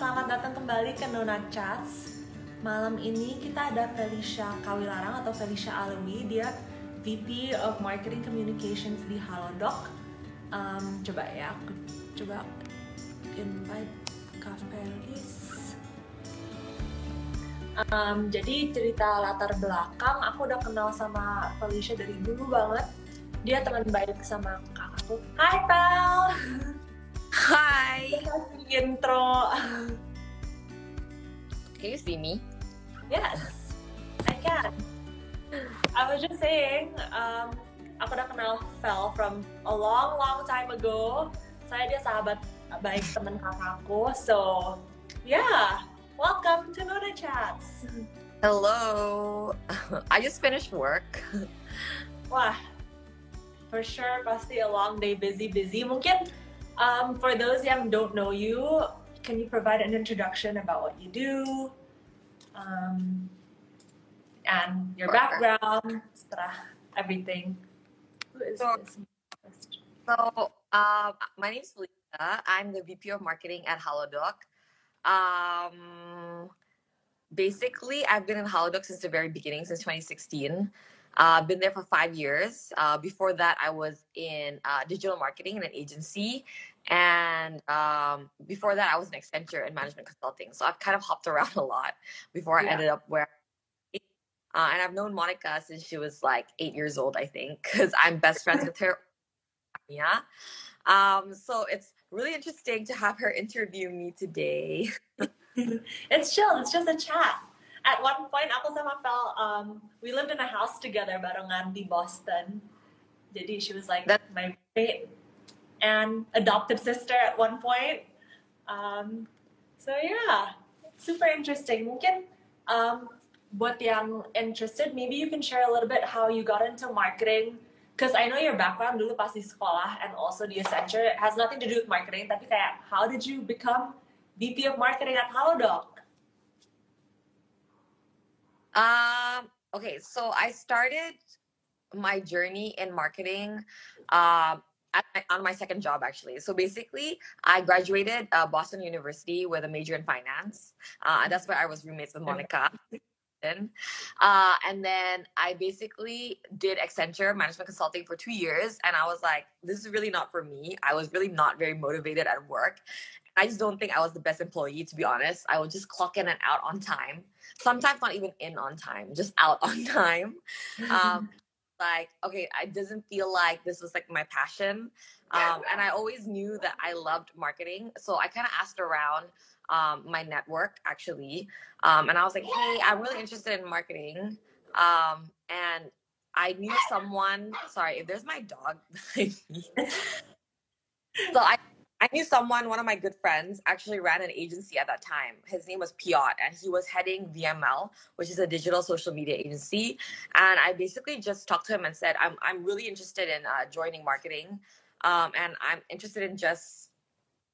selamat datang kembali ke Nona Chats. Malam ini kita ada Felicia Kawilarang atau Felicia Alawi. Dia VP of Marketing Communications di Halodoc. Um, coba ya, aku coba invite Kak Felis. Um, jadi cerita latar belakang, aku udah kenal sama Felicia dari dulu banget. Dia teman baik sama kakakku. Hai Pel! Hi. Kasih intro. Can you see me? Yes, I can. I was just saying, um, aku udah kenal Fel from a long, long time ago. Saya dia sahabat baik temen kakakku. So, yeah, welcome to Nona Chats. Hello. I just finished work. Wah, for sure pasti a long day, busy, busy. Mungkin um, for those yang don't know you, can you provide an introduction about what you do um, and your Sure. background, everything? Who is So- this? So, um, my name's Felicia. I'm the VP of Marketing at Halodoc. Um, basically, I've been in Halodoc since the very beginning, since 2016. Uh, been there for five years. Uh, before that, I was in uh, digital marketing in an agency. And um, before that, I was in Accenture in management consulting. So I've kind of hopped around a lot before I Yeah. ended up where uh, and I've known Monica since she was like eight years old, I think, because I'm best friends with her. Yeah. Um, so it's really interesting to have her interview me today. It's chill. It's just a chat. At one point, aku sama Fel, um, we lived in a house together barengan di Boston. Jadi she was like That- my great and adopted sister at one point. Um, so yeah, super interesting. Mungkin um, buat yang interested, maybe you can share a little bit how you got into marketing. Because I know your background dulu pas di sekolah and also di Accenture it has nothing to do with marketing. Tapi kayak, how did you become VP of Marketing at Halodoc? Um, okay, so I started my journey in marketing um, at on my second job, actually. So basically, I graduated uh, Boston University with a major in finance. Uh, and that's where I was roommates with Monica. Uh, and then I basically did Accenture management consulting for two years. And I was like, this is really not for me. I was really not very motivated at work. I just don't think I was the best employee, to be honest. I would just clock in and out on time. Sometimes not even in on time, just out on time. Um, like, okay, it doesn't feel like this was like my passion. Um, and I always knew that I loved marketing. So I kind of asked around um, my network actually. Um, and I was like, hey, I'm really interested in marketing. Um, and I knew someone, sorry, if there's my dog so I, I knew someone, one of my good friends, actually ran an agency at that time. His name was Piot, and he was heading VML, which is a digital social media agency. And I basically just talked to him and said, I'm, I'm really interested in uh, joining marketing. Um, and I'm interested in just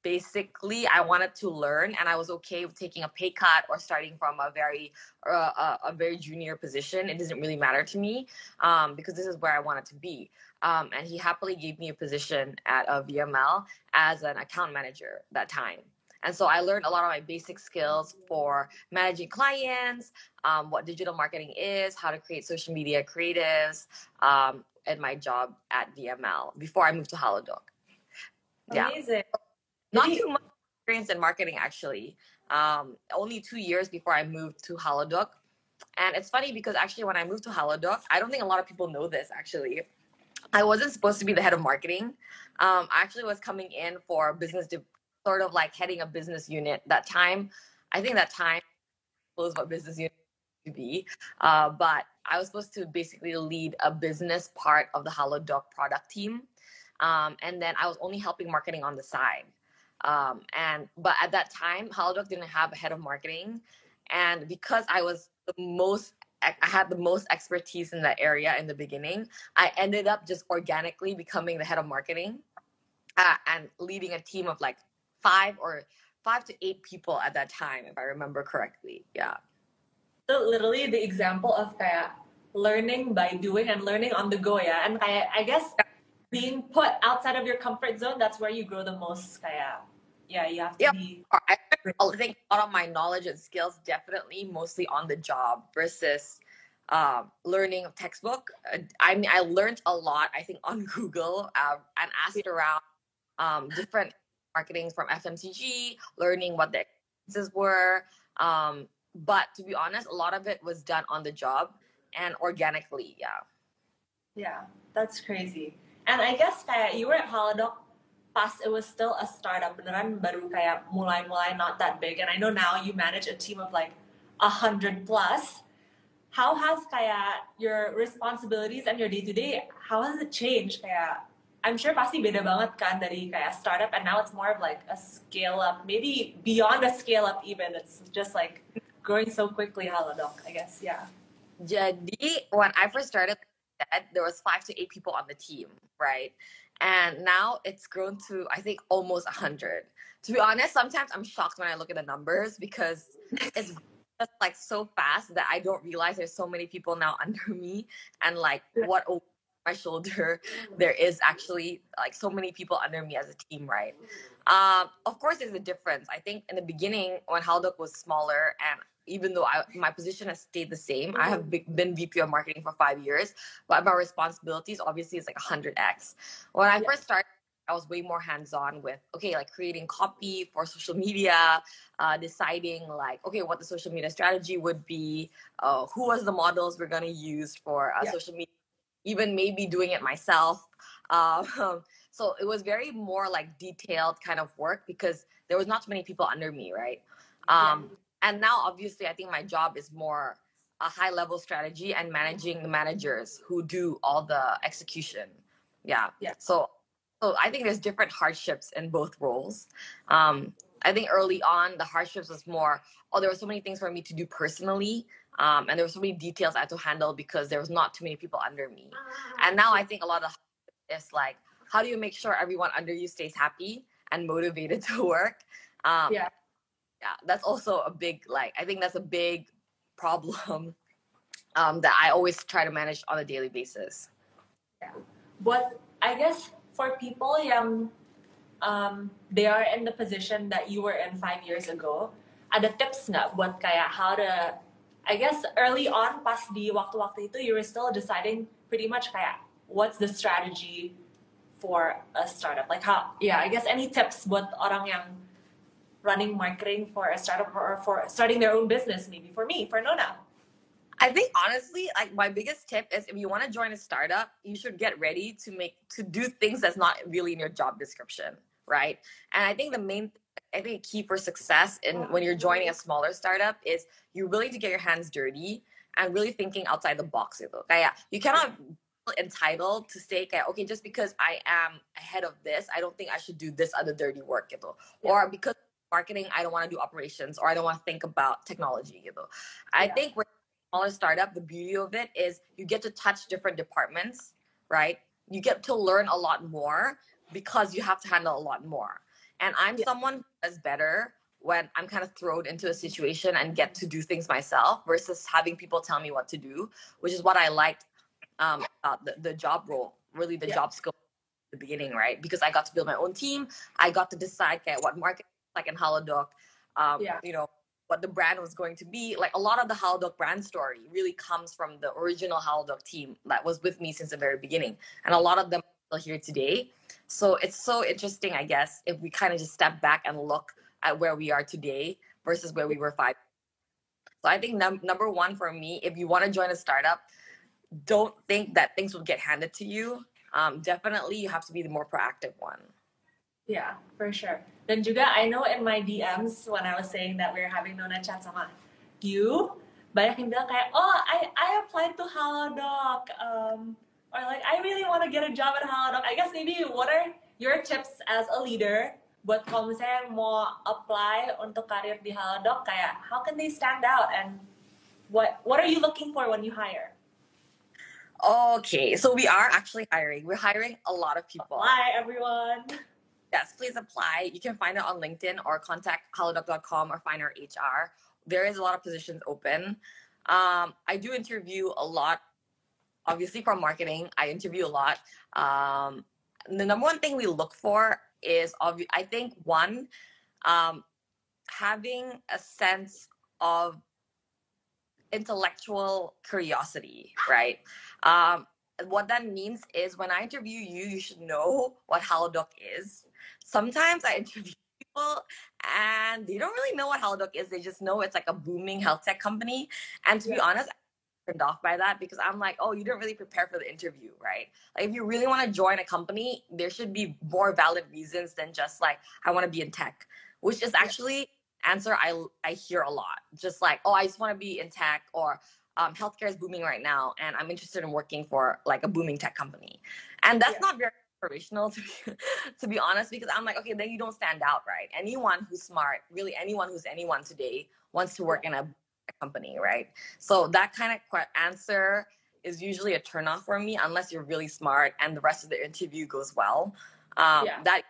basically I wanted to learn, and I was okay with taking a pay cut or starting from a very uh, a, a very junior position. It doesn't really matter to me um, because this is where I wanted to be. Um, and he happily gave me a position at a VML as an account manager that time. And so I learned a lot of my basic skills for managing clients, um, what digital marketing is, how to create social media creatives, um, and my job at VML before I moved to Halodoc. Yeah Amazing. Not too much experience in marketing actually. Um only two years before i moved to halodoc and it's funny because actually when i moved to halodoc i don't think a lot of people know this actually. I wasn't supposed to be the head of marketing. Um i actually was coming in for business de- sort of like heading a business unit that time. I think that time was what business unit to be. Uh, but i was supposed to basically lead a business part of the halodoc product team. Um, and then i was only helping marketing on the side um, and but at that time halodoc didn't have a head of marketing. And because i was the most i had the most expertise in that area in the beginning i ended up just organically becoming the head of marketing uh, and leading a team of like five or five to eight people at that time if i remember correctly. Yeah. So literally the example of kayak learning by doing and learning on the go ya. And kayak I guess being put outside of your comfort zone, that's where you grow the most kayak yeah, you have to Yep. be. I think a lot of my knowledge and skills definitely mostly on the job versus um, learning a textbook. Uh, I mean, I learned a lot. I think on Google uh, and asked around um, different marketing from FMCG, learning what the expenses were. Um, but to be honest, a lot of it was done on the job and organically. Yeah. Yeah, that's crazy. And I guess kayak you were at Halodoc pas it was still a startup beneran baru kayak mulai-mulai not that big and I know now you manage a team of like a hundred plus. How has kayak your responsibilities and your day to day how has it changed kayak I'm sure pasti beda banget kan dari kayak startup and now it's more of like a scale up maybe beyond a scale up even it's just like growing so quickly Halodoc I guess yeah. Jadi when I first started, there was five to eight people on the team, right? And now it's grown to I think almost a hundred. To be honest, sometimes I'm shocked when I look at the numbers because it's just like so fast that I don't realize there's so many people now under me and like what my shoulder there is actually like so many people under me as a team, right? Um, of course, there's a difference. I think in the beginning when Halodoc was smaller and even though I, my position has stayed the same, I have been VP of marketing for five years, but my responsibilities obviously is like 100x. When I first started, I was way more hands on with, okay, like creating copy for social media, uh, deciding like, okay, what the social media strategy would be, uh, who was the models we're going to use for uh, Yeah. social media, even maybe doing it myself. Um, so it was very more like detailed kind of work because there was not too many people under me, right? Um, and now obviously i think my job is more a high level strategy and managing the managers who do all the execution yeah Yeah. so so i think there's different hardships in both roles um i think early on the hardships was more oh there were so many things for me to do personally um and there were so many details i had to handle because there was not too many people under me. And now i think a lot of is like how do you make sure everyone under you stays happy and motivated to work? Um Yeah. yeah that's also a big like i think that's a big problem um that i always try to manage on a daily basis. Yeah, What I guess for people yang um, they are in the position that you were in five years ago, ada tips nggak buat kayak how to I guess early on pas di waktu-waktu itu you were still deciding pretty much kayak what's the strategy for a startup? Like how yeah I guess any tips buat orang yang running marketing for a startup or for starting their own business maybe for me for Nona? I think honestly like my biggest tip is if you want to join a startup you should get ready to make to do things that's not really in your job description right? And i think the main i think key for success in when you're joining a smaller startup is you're willing to get your hands dirty and really thinking outside the box. Kayak you cannot feel entitled to say kayak okay just because I am ahead of this I don't think I should do this other dirty work gitu. Yeah. Or because marketing I don't want to do operations or I don't want to think about technology gitu. I Yeah. think with a smaller startup the beauty of it is you get to touch different departments, right? You get to learn a lot more because you have to handle a lot more. And I'm Yeah. someone who does better when I'm kind of thrown into a situation and get to do things myself versus having people tell me what to do, which is what I liked um, about the, the job role, really the Yeah. job scope at the beginning, right? Because I got to build my own team. I got to decide okay, what market like in Halodoc, um, Yeah. you know, what the brand was going to be. Like a lot of the Halodoc brand story really comes from the original Halodoc team that was with me since the very beginning. And a lot of them are still here today. So it's so interesting, I guess, if we kind of just step back and look at where we are today versus where we were five. So I think num- number one for me, if you want to join a startup, don't think that things will get handed to you. Um, definitely, you have to be the more proactive one. Yeah, for sure. Dan juga I know in my DMs when I was saying that we are having Nona chat sama you, banyak yang bilang kayak, oh I I applied to Halodoc, um, or like I really want to get a job at Halodoc. I guess maybe what are your tips as a leader buat kalau misalnya yang mau apply untuk karir di Halodoc, kayak how can they stand out and what what are you looking for when you hire? Okay, so we are actually hiring. We're hiring a lot of people. Apply everyone. Yes, please apply. You can find it on LinkedIn or contact halodoc.com or find our HR. There is a lot of positions open. Um, I do interview a lot, obviously from marketing. I interview a lot. Um, the number one thing we look for is, obvi- I think, one, um, having a sense of intellectual curiosity, right? Um, what that means is when I interview you, you should know what Halodoc is. Sometimes I interview people and they don't really know what Halodoc is. They just know it's like a booming health tech company. And to be honest, turned off by that because I'm like, oh, you didn't really prepare for the interview, right? Like if you really want to join a company, there should be more valid reasons than just like I want to be in tech, which is actually answer I I hear a lot. Just like, oh, I just want to be in tech or um, healthcare is booming right now and I'm interested in working for like a booming tech company. And that's yeah. not very inspirational to be, to be honest, because I'm like, okay, then you don't stand out, right? Anyone who's smart, really anyone who's anyone today wants to work in a company, right? So that kind of answer is usually a turnoff for me unless you're really smart and the rest of the interview goes well. Um, yeah. That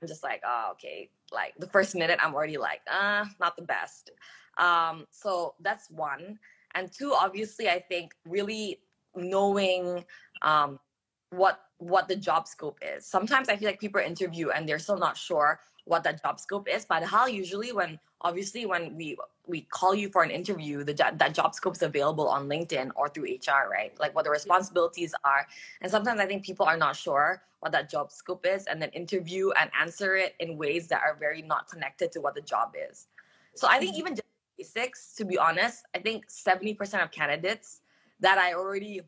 I'm just like, oh, okay. Like the first minute, I'm already like, uh, not the best. Um, so that's one and two obviously i think really knowing um, what what the job scope is sometimes i feel like people interview and they're still not sure what that job scope is but how usually when obviously when we we call you for an interview the that job scope is available on linkedin or through hr right like what the responsibilities are and sometimes i think people are not sure what that job scope is and then interview and answer it in ways that are very not connected to what the job is so i think mm-hmm. even just basics, to be honest, I think 70% of candidates that I already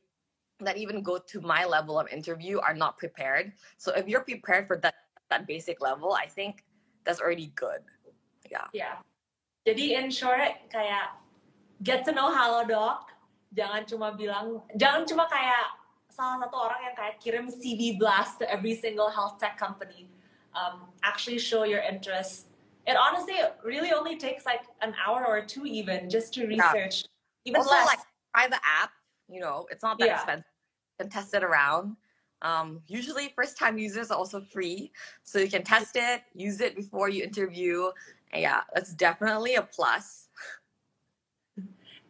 that even go to my level of interview are not prepared. So if you're prepared for that that basic level, I think that's already good. Yeah. Yeah. Jadi in short kayak get to know Halodoc, jangan cuma bilang jangan cuma kayak salah satu orang yang kayak kirim CV blast to every single health tech company. Um, actually show your interest it honestly really only takes like an hour or two even just to research yeah. even also, less. like try the app you know it's not that yeah. expensive and test it around um, usually first time users are also free so you can test it use it before you interview and yeah that's definitely a plus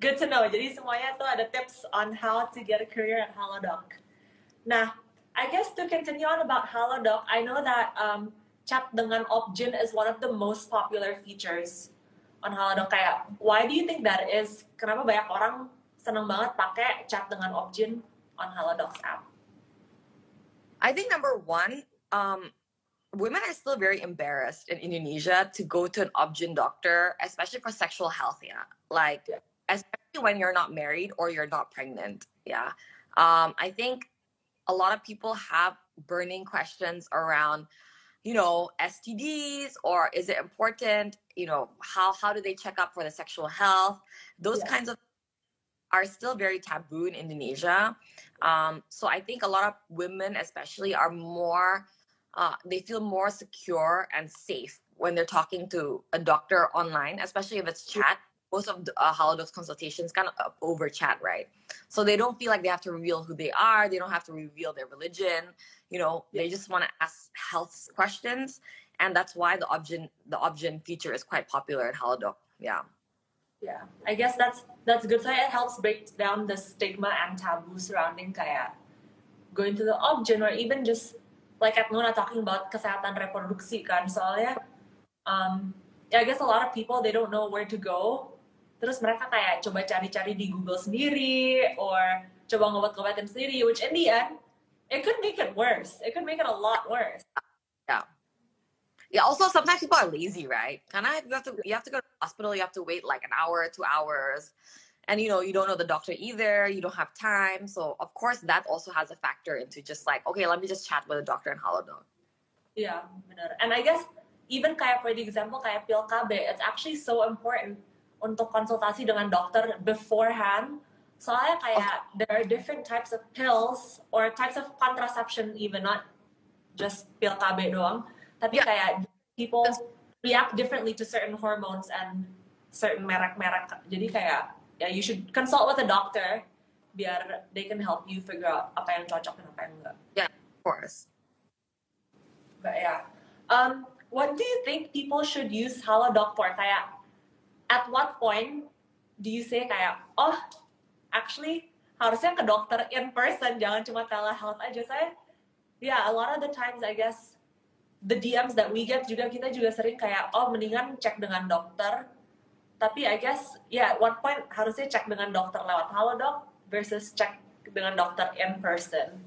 good to know jadi semuanya tuh ada tips on how to get a career at Halodoc nah I guess to continue on about Halodoc I know that um, chat dengan ObGyn is one of the most popular features on Halodoc. Kayak, why do you think that is? Kenapa banyak orang seneng banget pakai chat dengan ObGyn on Halodoc's app? I think number one, um, women are still very embarrassed in Indonesia to go to an ObGyn doctor, especially for sexual health. Yeah, like yeah. especially when you're not married or you're not pregnant. Yeah, um, I think a lot of people have burning questions around you know stds or is it important you know how how do they check up for the sexual health those yeah. kinds of are still very taboo in indonesia um, so i think a lot of women especially are more uh, they feel more secure and safe when they're talking to a doctor online especially if it's chat most of the uh, consultations kind of over chat, right? So they don't feel like they have to reveal who they are. They don't have to reveal their religion. You know, they just want to ask health questions, and that's why the ObGyn the ObGyn feature is quite popular at Halodoc. Yeah. Yeah, I guess that's that's good. So it helps break down the stigma and taboo surrounding kayak going to the ObGyn or even just like at Nona talking about kesehatan reproduksi kan. Soalnya, um, yeah, I guess a lot of people they don't know where to go terus mereka kayak coba cari-cari di Google sendiri or coba ngobat-ngobatin sendiri which in the end it could make it worse it could make it a lot worse yeah also sometimes people are lazy right kind of you have to you have to go to the hospital you have to wait like an hour two hours and you know you don't know the doctor either you don't have time so of course that also has a factor into just like okay let me just chat with a doctor in Halodoc yeah benar and I guess even kayak for the example kayak pil KB it's actually so important untuk konsultasi dengan dokter beforehand. Soalnya kayak oh. there are different types of pills or types of contraception even not just pil KB doang. Tapi yeah. kayak people react differently to certain hormones and certain merek-merek. Jadi kayak ya yeah, you should consult with a doctor biar they can help you figure out apa yang cocok dan apa yang enggak. Yeah, of course. But yeah. Um, what do you think people should use Halodoc for? Kayak at what point do you say kayak oh actually harusnya ke dokter in person jangan cuma telehealth aja saya yeah a lot of the times I guess the DMs that we get juga kita juga sering kayak oh mendingan cek dengan dokter. Tapi I guess ya yeah, one point harusnya cek dengan dokter lewat Halodoc versus cek dengan dokter in person.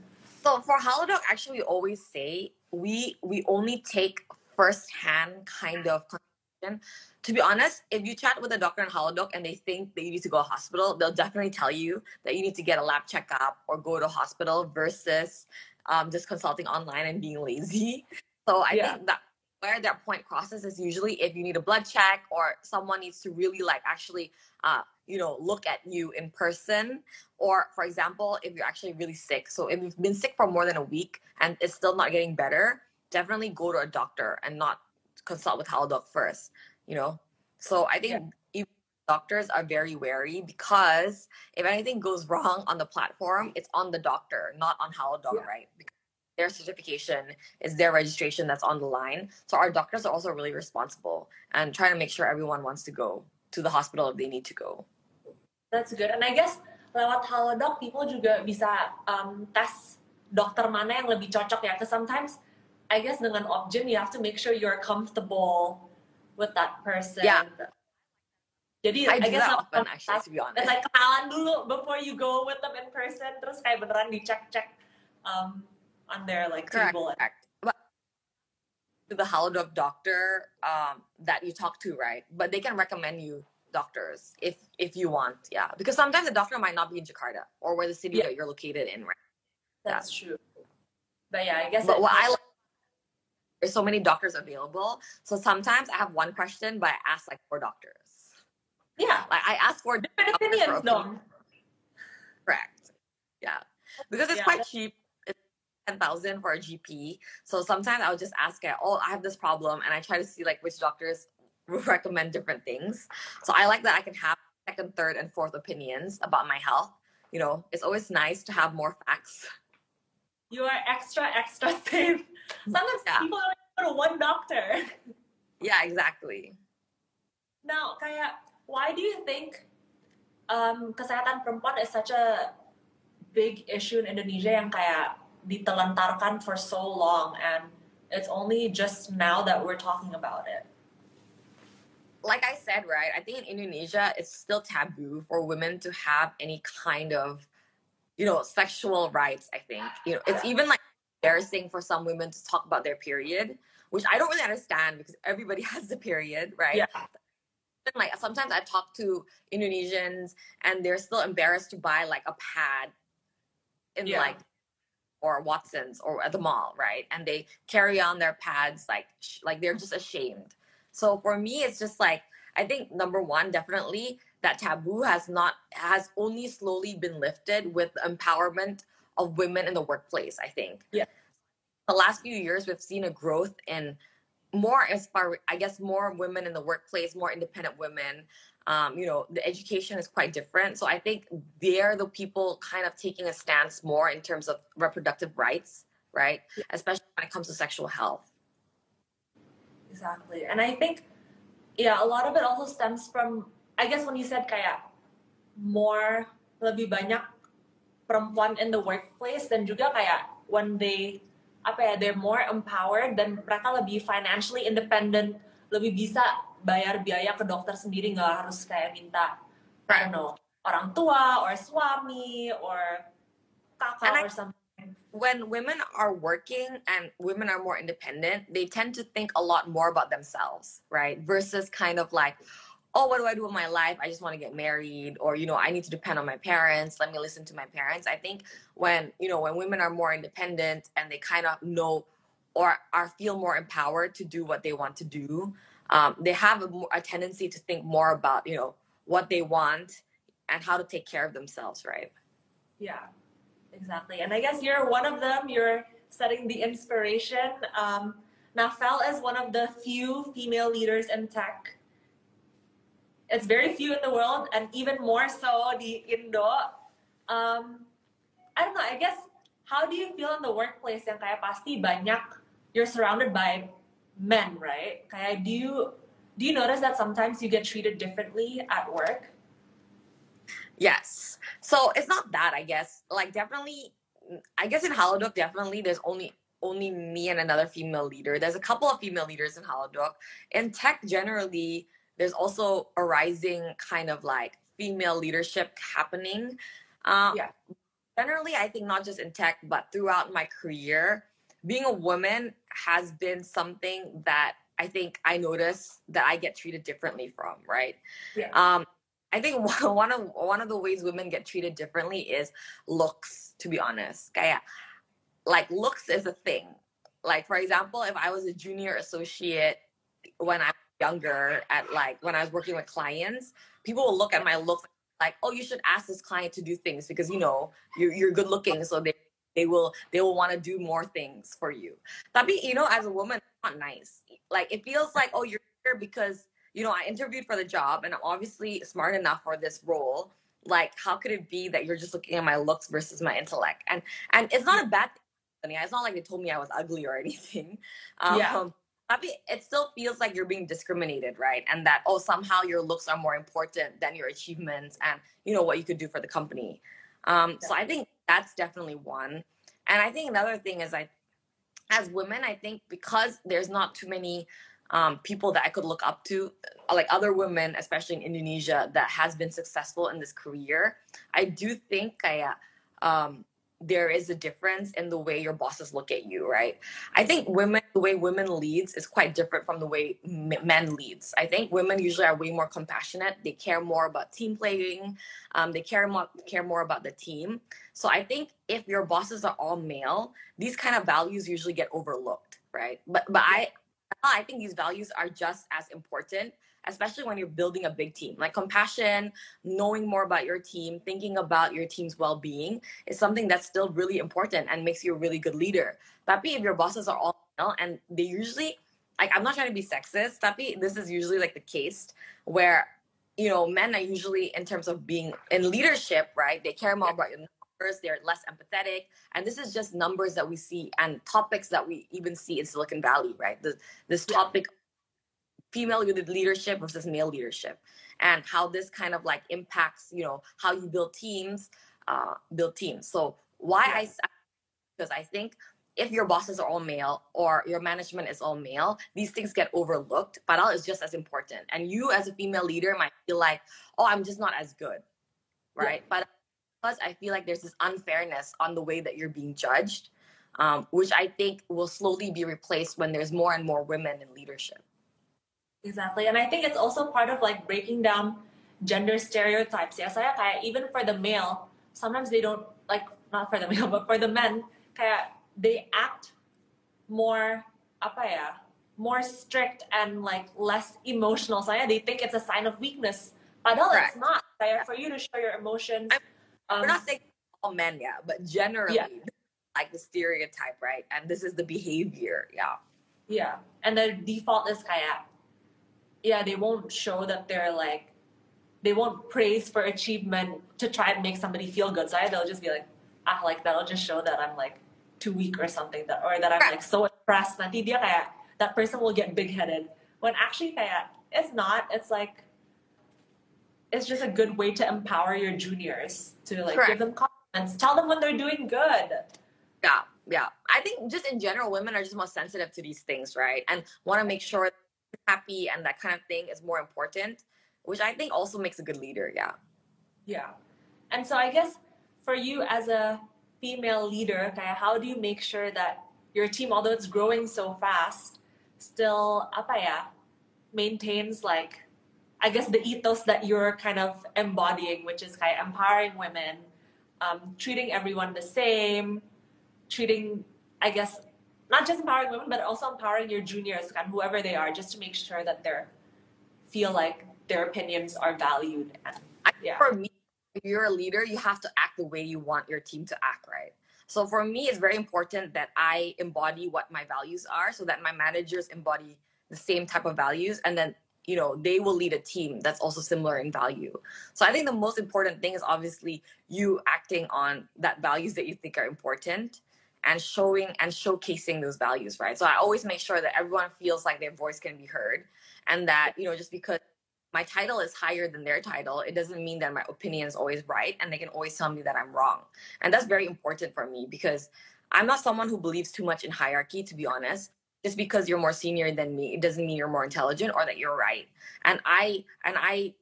So for Halodoc, actually, we always say we we only take first-hand kind of consultation. To be honest, if you chat with a doctor in Halodoc and they think that you need to go to hospital, they'll definitely tell you that you need to get a lab checkup or go to hospital versus um, just consulting online and being lazy. So I yeah. think that where that point crosses is usually if you need a blood check or someone needs to really like actually uh, you know look at you in person or for example if you're actually really sick so if you've been sick for more than a week and it's still not getting better definitely go to a doctor and not consult with halodoc first you know so i think yeah. doctors are very wary because if anything goes wrong on the platform it's on the doctor not on halodoc yeah. right because their certification is their registration that's on the line. So our doctors are also really responsible and trying to make sure everyone wants to go to the hospital if they need to go. That's good. And I guess lewat Halodoc people juga bisa um, tes dokter mana yang lebih cocok ya. Because sometimes I guess dengan ObGyn you have to make sure you're comfortable with that person. Yeah. Jadi I, I guess that often, actually, to be honest. It's like kenalan dulu before you go with them in person. Terus kayak beneran dicek-cek um, on their like correct, table. Correct. But the Halodoc doctor um, that you talk to, right? But they can recommend you doctors if if you want, yeah. Because sometimes the doctor might not be in Jakarta or where the city yeah. that you're located in, right? That's yeah. true. But yeah, I guess. But what I like, there's so many doctors available. So sometimes I have one question, but I ask like four doctors. Yeah, like I ask for different opinions. No, correct. Yeah, because it's yeah. quite cheap 10,000 for a GP. So sometimes I'll just ask it, oh, I have this problem. And I try to see like which doctors recommend different things. So I like that I can have second, third, and fourth opinions about my health. You know, it's always nice to have more facts. You are extra, extra safe. Sometimes yeah. people only go to one doctor. Yeah, exactly. Now, Kaya, why do you think um, kesehatan perempuan is such a big issue in Indonesia yang kayak ditelantarkan for so long and it's only just now that we're talking about it. Like i said right i think in indonesia it's still taboo for women to have any kind of you know sexual rights i think. You know it's even like embarrassing for some women to talk about their period which i don't really understand because everybody has the period right? Yeah. Like sometimes i talk to indonesians and they're still embarrassed to buy like a pad in yeah. like or Watsons or at the mall, right? And they carry on their pads like like they're just ashamed. So for me, it's just like I think number one, definitely that taboo has not has only slowly been lifted with empowerment of women in the workplace. I think. Yeah. The last few years, we've seen a growth in more aspire, I guess, more women in the workplace, more independent women, um, you know, the education is quite different. So I think they're the people kind of taking a stance more in terms of reproductive rights, right? Yeah. Especially when it comes to sexual health. Exactly. And I think, yeah, a lot of it also stems from, I guess when you said kayak more, lebih banyak perempuan in the workplace dan juga kayak when they, apa ya, they're more empowered dan mereka lebih financially independent, lebih bisa bayar biaya ke dokter sendiri nggak harus kayak minta I don't know orang tua or suami or kakak or something. When women are working and women are more independent, they tend to think a lot more about themselves, right? Versus kind of like, oh, what do I do with my life? I just want to get married, or you know, I need to depend on my parents. Let me listen to my parents. I think when you know when women are more independent and they kind of know or are feel more empowered to do what they want to do, um, they have a, a tendency to think more about you know what they want and how to take care of themselves right yeah exactly and i guess you're one of them you're setting the inspiration um, Nafel is one of the few female leaders in tech. It's very few in the world, and even more so the Indo. Um, I don't know. I guess how do you feel in the workplace? Yang kayak pasti banyak. You're surrounded by men, right? Kayak do you do you notice that sometimes you get treated differently at work? Yes. So it's not that, I guess. Like definitely I guess in Halodoc, definitely there's only only me and another female leader. There's a couple of female leaders in Halodoc. In tech, generally, there's also a rising kind of like female leadership happening. Um, Yeah. Generally, I think not just in tech, but throughout my career, being a woman has been something that I think I notice that I get treated differently from, right? Yeah. Um, I think one of one of the ways women get treated differently is looks. To be honest, kaya like looks is a thing. Like for example, if I was a junior associate when I was younger, at like when I was working with clients, people will look at my looks like, oh, you should ask this client to do things because you know you're you're good looking, so they they will they will want to do more things for you. Tapi you know, as a woman, it's not nice. Like it feels like oh, you're here because you know I interviewed for the job and I'm obviously smart enough for this role. Like how could it be that you're just looking at my looks versus my intellect? And and it's not a bad thing. It's not like they told me I was ugly or anything. Um, Yeah. Tapi it still feels like you're being discriminated, right? And that oh somehow your looks are more important than your achievements and you know what you could do for the company. Um, so I think that's definitely one. And I think another thing is I, as women, I think because there's not too many um, people that I could look up to, uh, like other women, especially in Indonesia, that has been successful in this career. I do think kaya, um, there is a difference in the way your bosses look at you, right? I think women, the way women leads is quite different from the way m- men leads. I think women usually are way more compassionate. They care more about team playing. Um, they care more care more about the team. So I think if your bosses are all male, these kind of values usually get overlooked, right? But but I I think these values are just as important, especially when you're building a big team. Like compassion, knowing more about your team, thinking about your team's well-being is something that's still really important and makes you a really good leader. Tapi if your bosses are all male and they usually like I'm not trying to be sexist, tapi this is usually like the case where you know men are usually in terms of being in leadership, right? They care more about your numbers, they're less empathetic, and this is just numbers that we see and topics that we even see in Silicon Valley, right? This this Yeah. topic female leadership versus male leadership and how this kind of like impacts you know how you build teams uh, build teams so why Yeah. i because i think if your bosses are all male or your management is all male these things get overlooked padahal is just as important and you as a female leader might feel like oh i'm just not as good Yeah. right but plus i feel like there's this unfairness on the way that you're being judged um, which i think will slowly be replaced when there's more and more women in leadership Exactly. And I think it's also part of like breaking down gender stereotypes. Ya, saya kayak even for the male, sometimes they don't like not for the male, but for the men, kayak they act more apa ya, more strict and like less emotional. Saya they think it's a sign of weakness. Padahal it's Correct. not. Kayak for you to show your emotions. Um, we're not saying all men, yeah, but generally, yeah. like the stereotype, right? And this is the behavior, yeah. Yeah. And the default is kayak, yeah, they won't show that they're like, they won't praise for achievement to try and make somebody feel good. So I, they'll just be like, ah, like that'll just show that I'm like too weak or something that, or that I'm like so impressed. Nanti dia kayak, that person will get big headed. When actually kayak, it's not. It's like, it's just a good way to empower your juniors to like Correct. give them confidence, tell them when they're doing good. Yeah, yeah. I think just in general, women are just more sensitive to these things, right? And want to make sure happy and that kind of thing is more important, which I think also makes a good leader, yeah. Yeah. And so I guess for you as a female leader, kaya how do you make sure that your team, although it's growing so fast, still apa ya, maintains like I guess the ethos that you're kind of embodying, which is of empowering women, um, treating everyone the same, treating I guess not just empowering women, but also empowering your juniors and whoever they are, just to make sure that they're feel like their opinions are valued and Yeah. For me, if you're a leader, you have to act the way you want your team to act, right? So for me, it's very important that I embody what my values are so that my managers embody the same type of values and then you know they will lead a team that's also similar in value so i think the most important thing is obviously you acting on that values that you think are important and showing and showcasing those values right so i always make sure that everyone feels like their voice can be heard and that you know just because my title is higher than their title it doesn't mean that my opinion is always right and they can always tell me that i'm wrong and that's very important for me because I'm not someone who believes too much in hierarchy, to be honest. Just because you're more senior than me, it doesn't mean you're more intelligent or that you're right. And I and I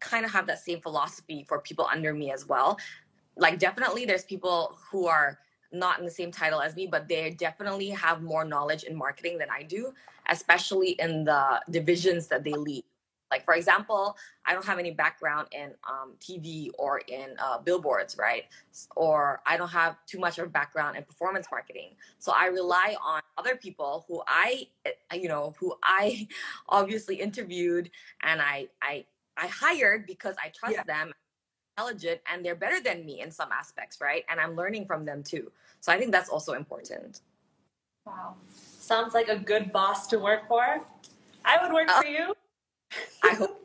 kind of have that same philosophy for people under me as well. Like definitely there's people who are not in the same title as me, but they definitely have more knowledge in marketing than I do, especially in the divisions that they lead. Like for example, I don't have any background in um, TV or in uh, billboards, right? Or I don't have too much of a background in performance marketing. So I rely on other people who I, eh, you know, who I obviously interviewed and I I I hired because I trust yeah. them, intelligent, and they're better than me in some aspects, right? And I'm learning from them too. So I think that's also important. Wow, sounds like a good boss to work for. I would work uh, for you. I hope.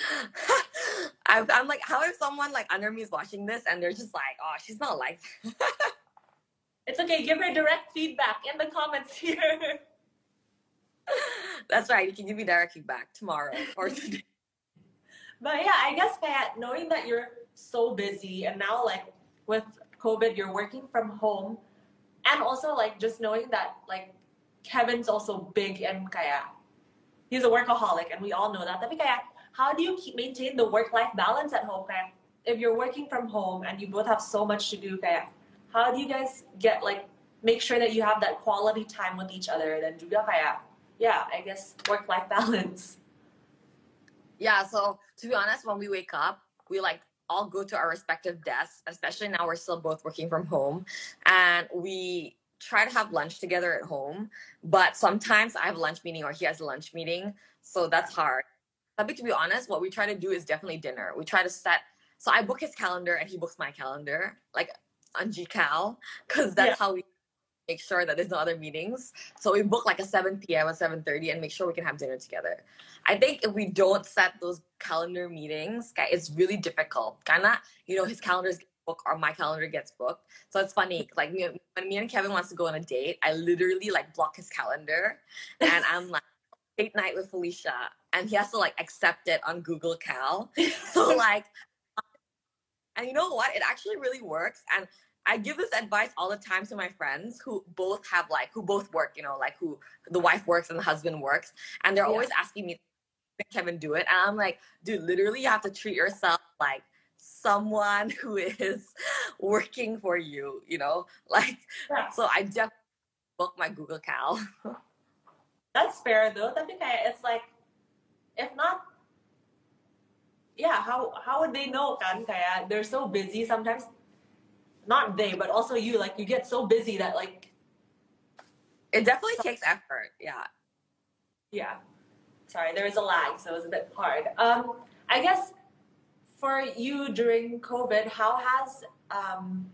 I, am like, how if someone like under me is watching this and they're just like, oh, she's not like. it's okay. Give her direct feedback in the comments here. That's right. You can give me direct feedback tomorrow or today. But yeah, I guess Pat, knowing that you're so busy and now like with COVID, you're working from home, and also like just knowing that like Kevin's also big and kaya he's a workaholic and we all know that. Tapi kaya, how do you keep maintain the work-life balance at home? Kaya, if you're working from home and you both have so much to do, kaya, how do you guys get like make sure that you have that quality time with each other? Then juga kaya, yeah, I guess work-life balance. Yeah, so to be honest, when we wake up, we like all go to our respective desks, especially now we're still both working from home. And we try to have lunch together at home, but sometimes I have a lunch meeting or he has a lunch meeting, so that's hard. But to be honest, what we try to do is definitely dinner. We try to set. So I book his calendar and he books my calendar, like on GCal, because that's yeah. how we make sure that there's no other meetings. So we book like a 7 p.m. or 7:30 and make sure we can have dinner together. I think if we don't set those calendar meetings, it's really difficult. Kinda, you know, his calendars book or my calendar gets booked. So it's funny, like me, when me and Kevin wants to go on a date, I literally like block his calendar, and I'm like date night with Felicia, and he has to like accept it on Google Cal. So like, and you know what? It actually really works, and I give this advice all the time to my friends who both have like who both work, you know, like who the wife works and the husband works, and they're yeah. always asking me, Kevin do it? And I'm like, dude, literally, you have to treat yourself like someone who is working for you, you know? Like, yeah. so I just book my Google Cal. That's fair though. I think it's like, if not, yeah, how how would they know kan? Kaya they're so busy sometimes. Not they, but also you. Like you get so busy that like. It definitely takes effort. Yeah. Yeah. Sorry, there was a lag, so it was a bit hard. Um, I guess for you during COVID, how has um,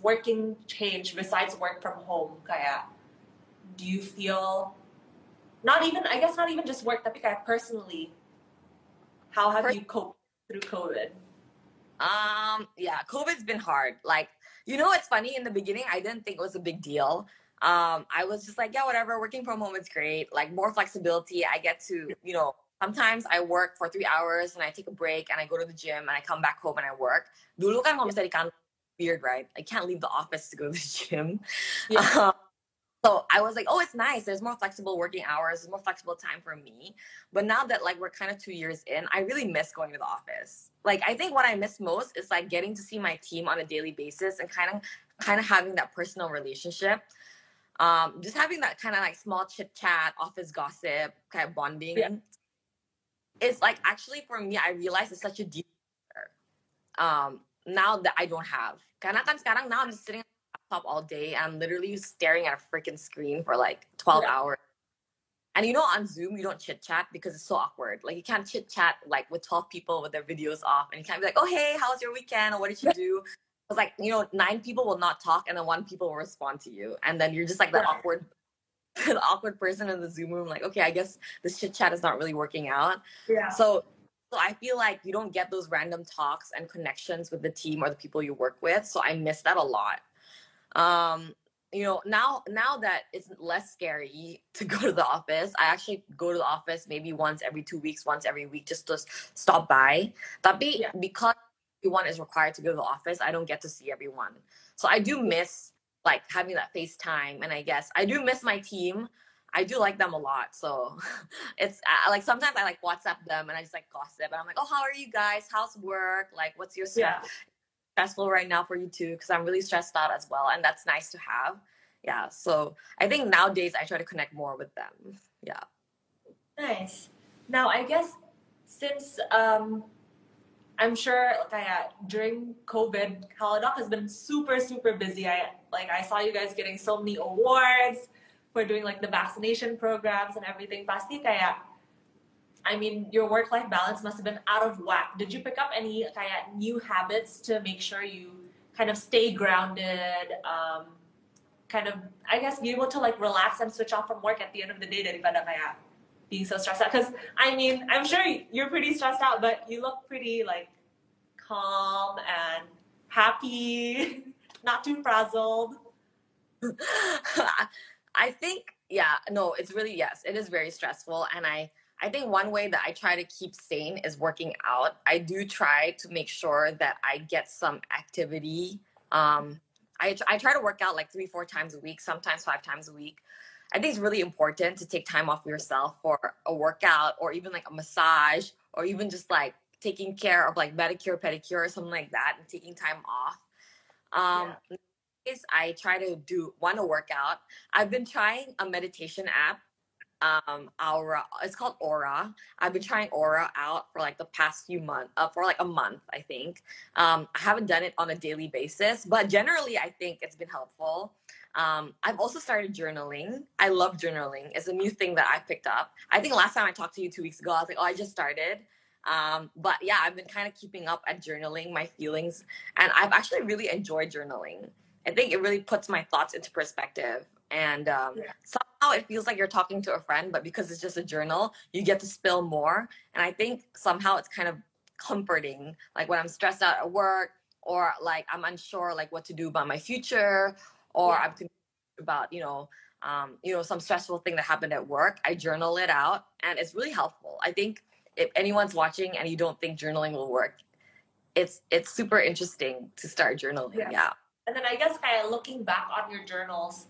working changed besides work from home? Kaya, do you feel not even I guess not even just work, tapi kaya personally, how have you coped through COVID? Um, yeah, COVID's been hard. Like, you know, it's funny in the beginning, I didn't think it was a big deal. Um, I was just like, yeah, whatever, working from home is great. Like more flexibility. I get to, you know, sometimes I work for three hours and I take a break and I go to the gym and I come back home and I work. Dulu kan kalau misalnya di kantor, weird, right? I can't leave the office to go to the gym. Yeah. Um, so I was like, oh, it's nice. There's more flexible working hours. There's more flexible time for me. But now that like we're kind of two years in, I really miss going to the office. Like I think what I miss most is like getting to see my team on a daily basis and kind of kind of having that personal relationship. Um, just having that kind of like small chit chat, office gossip, kind of bonding. Yeah it's like actually for me, I realize it's such a deep um now that I don't have. Karena kan sekarang now I'm just sitting laptop all day and I'm literally staring at a freaking screen for like 12 yeah. hours. And you know, on Zoom, you don't chit chat because it's so awkward. Like, you can't chit chat like with 12 people with their videos off, and you can't be like, oh, hey, how was your weekend? Or what did you do? It's like, you know, nine people will not talk, and then one people will respond to you. And then you're just like that awkward an awkward person in the Zoom room, like, okay, I guess this chit chat is not really working out. Yeah. So so I feel like you don't get those random talks and connections with the team or the people you work with. So I miss that a lot. Um, you know, now now that it's less scary to go to the office, I actually go to the office maybe once every two weeks, once every week, just to stop by. Tapi yeah. because everyone is required to go to the office, I don't get to see everyone. So I do miss like having that FaceTime. And I guess I do miss my team. I do like them a lot. So it's uh, like sometimes I like WhatsApp them and I just like gossip. And I'm like, oh, how are you guys? How's work? Like, what's your stress? Yeah. Stressful right now for you too? Because I'm really stressed out as well. And that's nice to have. Yeah. So I think nowadays I try to connect more with them. Yeah. Nice. Now, I guess since um, I'm sure like kaya during COVID, Halodoc has been super, super busy. I like I saw you guys getting so many awards for doing like the vaccination programs and everything. Pasti kaya I mean, your work-life balance must have been out of whack. Did you pick up any kaya new habits to make sure you kind of stay grounded? Um, kind of, I guess, be able to like relax and switch off from work at the end of the day daripada kaya being so stressed out. Because I mean, I'm sure you're pretty stressed out, but you look pretty like calm and happy, not too frazzled. I think, yeah, no, it's really, yes, it is very stressful. And I, I think one way that I try to keep sane is working out. I do try to make sure that I get some activity. Um, I, I try to work out like three, four times a week, sometimes five times a week. I think it's really important to take time off yourself for a workout or even like a massage or even just like taking care of like manicure, pedicure, or something like that, and taking time off. Um, yeah. I try to do want to work out. I've been trying a meditation app. Um, Aura. It's called Aura. I've been trying Aura out for like the past few months, uh, for like a month, I think. Um, I haven't done it on a daily basis, but generally, I think it's been helpful. Um, I've also started journaling. I love journaling. It's a new thing that I picked up. I think last time I talked to you two weeks ago, I was like, oh, I just started. Um, but yeah, I've been kind of keeping up at journaling my feelings, and I've actually really enjoyed journaling. I think it really puts my thoughts into perspective, and um, yeah. somehow it feels like you're talking to a friend, but because it's just a journal, you get to spill more. And I think somehow it's kind of comforting, like when I'm stressed out at work, or like I'm unsure like what to do about my future, or yeah. I'm about you know um, you know some stressful thing that happened at work. I journal it out, and it's really helpful. I think if anyone's watching and you don't think journaling will work, it's it's super interesting to start journaling. Yeah. yeah. And then I guess kind of looking back on your journals,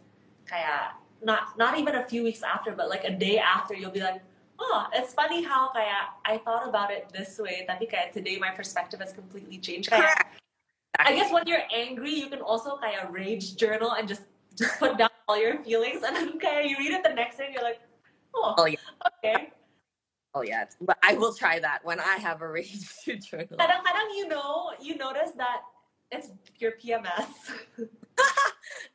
of not not even a few weeks after, but like a day after, you'll be like, oh, it's funny how kaya I thought about it this way. Tapi kaya today my perspective has completely changed. I guess when you're angry, you can also kaya rage journal and just just put down all your feelings, and then kaya you read it the next day, and you're like, oh, oh yeah. okay. Oh yeah, but I will try that when I have a rage journal. Kadang-kadang you know, you notice that it's your PMS.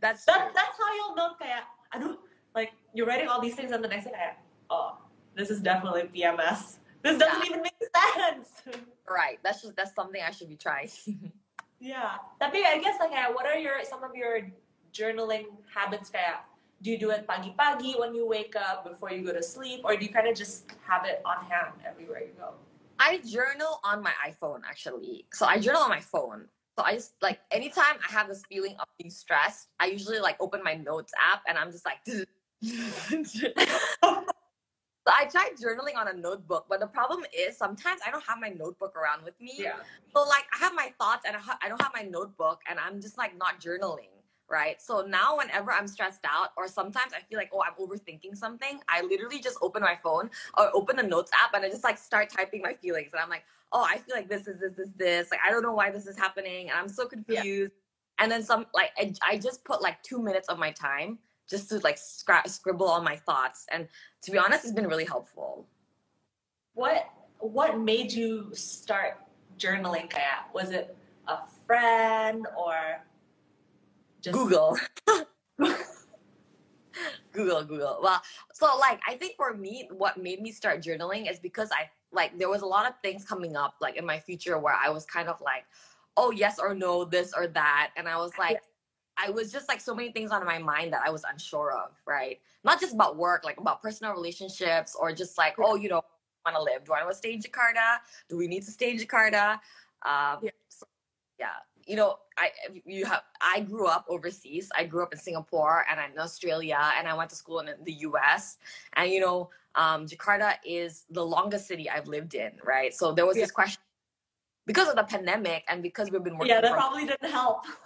that's that's that's how you'll know kaya aduh, like you're writing all these things and the next day kaya, oh, this is definitely PMS. This doesn't yeah. even make sense. Right. That's just that's something I should be trying. yeah. Tapi I guess like uh, what are your some of your journaling habits kaya? do you do it pagi-pagi when you wake up before you go to sleep or do you kind of just have it on hand everywhere you go i journal on my iphone actually so i journal on my phone so i just like anytime i have this feeling of being stressed i usually like open my notes app and i'm just like So I tried journaling on a notebook, but the problem is sometimes I don't have my notebook around with me. Yeah. So like I have my thoughts and I don't have my notebook, and I'm just like not journaling right? So now, whenever I'm stressed out, or sometimes I feel like, oh, I'm overthinking something, I literally just open my phone or open the notes app and I just like start typing my feelings. And I'm like, oh, I feel like this is this, this, this. Like, I don't know why this is happening. And I'm so confused. Yeah. And then some, like, I, I, just put like two minutes of my time just to like scribble all my thoughts. And to be honest, it's been really helpful. What, what made you start journaling, Kaya? Was it a friend or just Google. Google, Google. Well, so like I think for me, what made me start journaling is because I like there was a lot of things coming up like in my future where I was kind of like, oh yes or no, this or that, and I was like. I was just like so many things on my mind that I was unsure of, right? Not just about work, like about personal relationships or just like, oh, you know, want to live? Do I want to stay in Jakarta? Do we need to stay in Jakarta? Um, yeah. So, yeah you know, I you have I grew up overseas. I grew up in Singapore and in Australia, and I went to school in the U.S. And you know, um, Jakarta is the longest city I've lived in, right? So there was yeah. this question because of the pandemic and because we've been working. Yeah, that from, probably didn't help.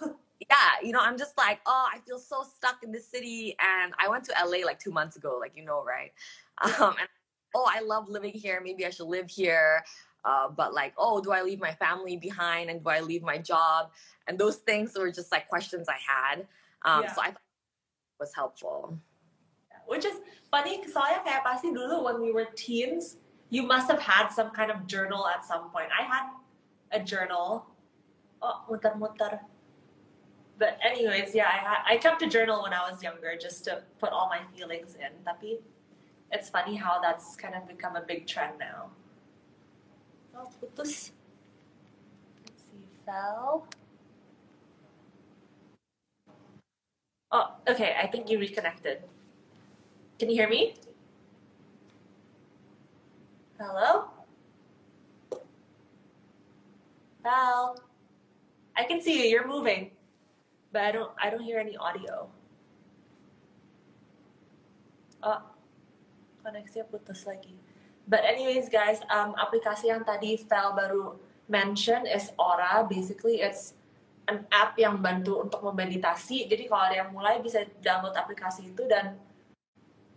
yeah, you know, I'm just like, oh, I feel so stuck in this city. And I went to LA like two months ago, like you know, right? Um, and oh, I love living here. Maybe I should live here. Uh, but like, oh, do I leave my family behind and do I leave my job? And those things were just like questions I had. Um, Yeah. So I thought it was helpful. Which is funny, soalnya kayak pasti dulu when we were teens, you must have had some kind of journal at some point. I had a journal. Oh, muter-muter. But anyways, yeah, I had I kept a journal when I was younger just to put all my feelings in. Tapi it's funny how that's kind of become a big trend now. Oh, putus. Let's see, fell. Oh, okay. I think you reconnected. Can you hear me? Hello? Val? I can see you. You're moving, but I don't. I don't hear any audio. Oh, koneksinya putus lagi. But anyways, guys, um, aplikasi yang tadi Val baru mention is Aura. Basically, it's an app yang bantu untuk memeditasi. Jadi kalau ada yang mulai bisa download aplikasi itu dan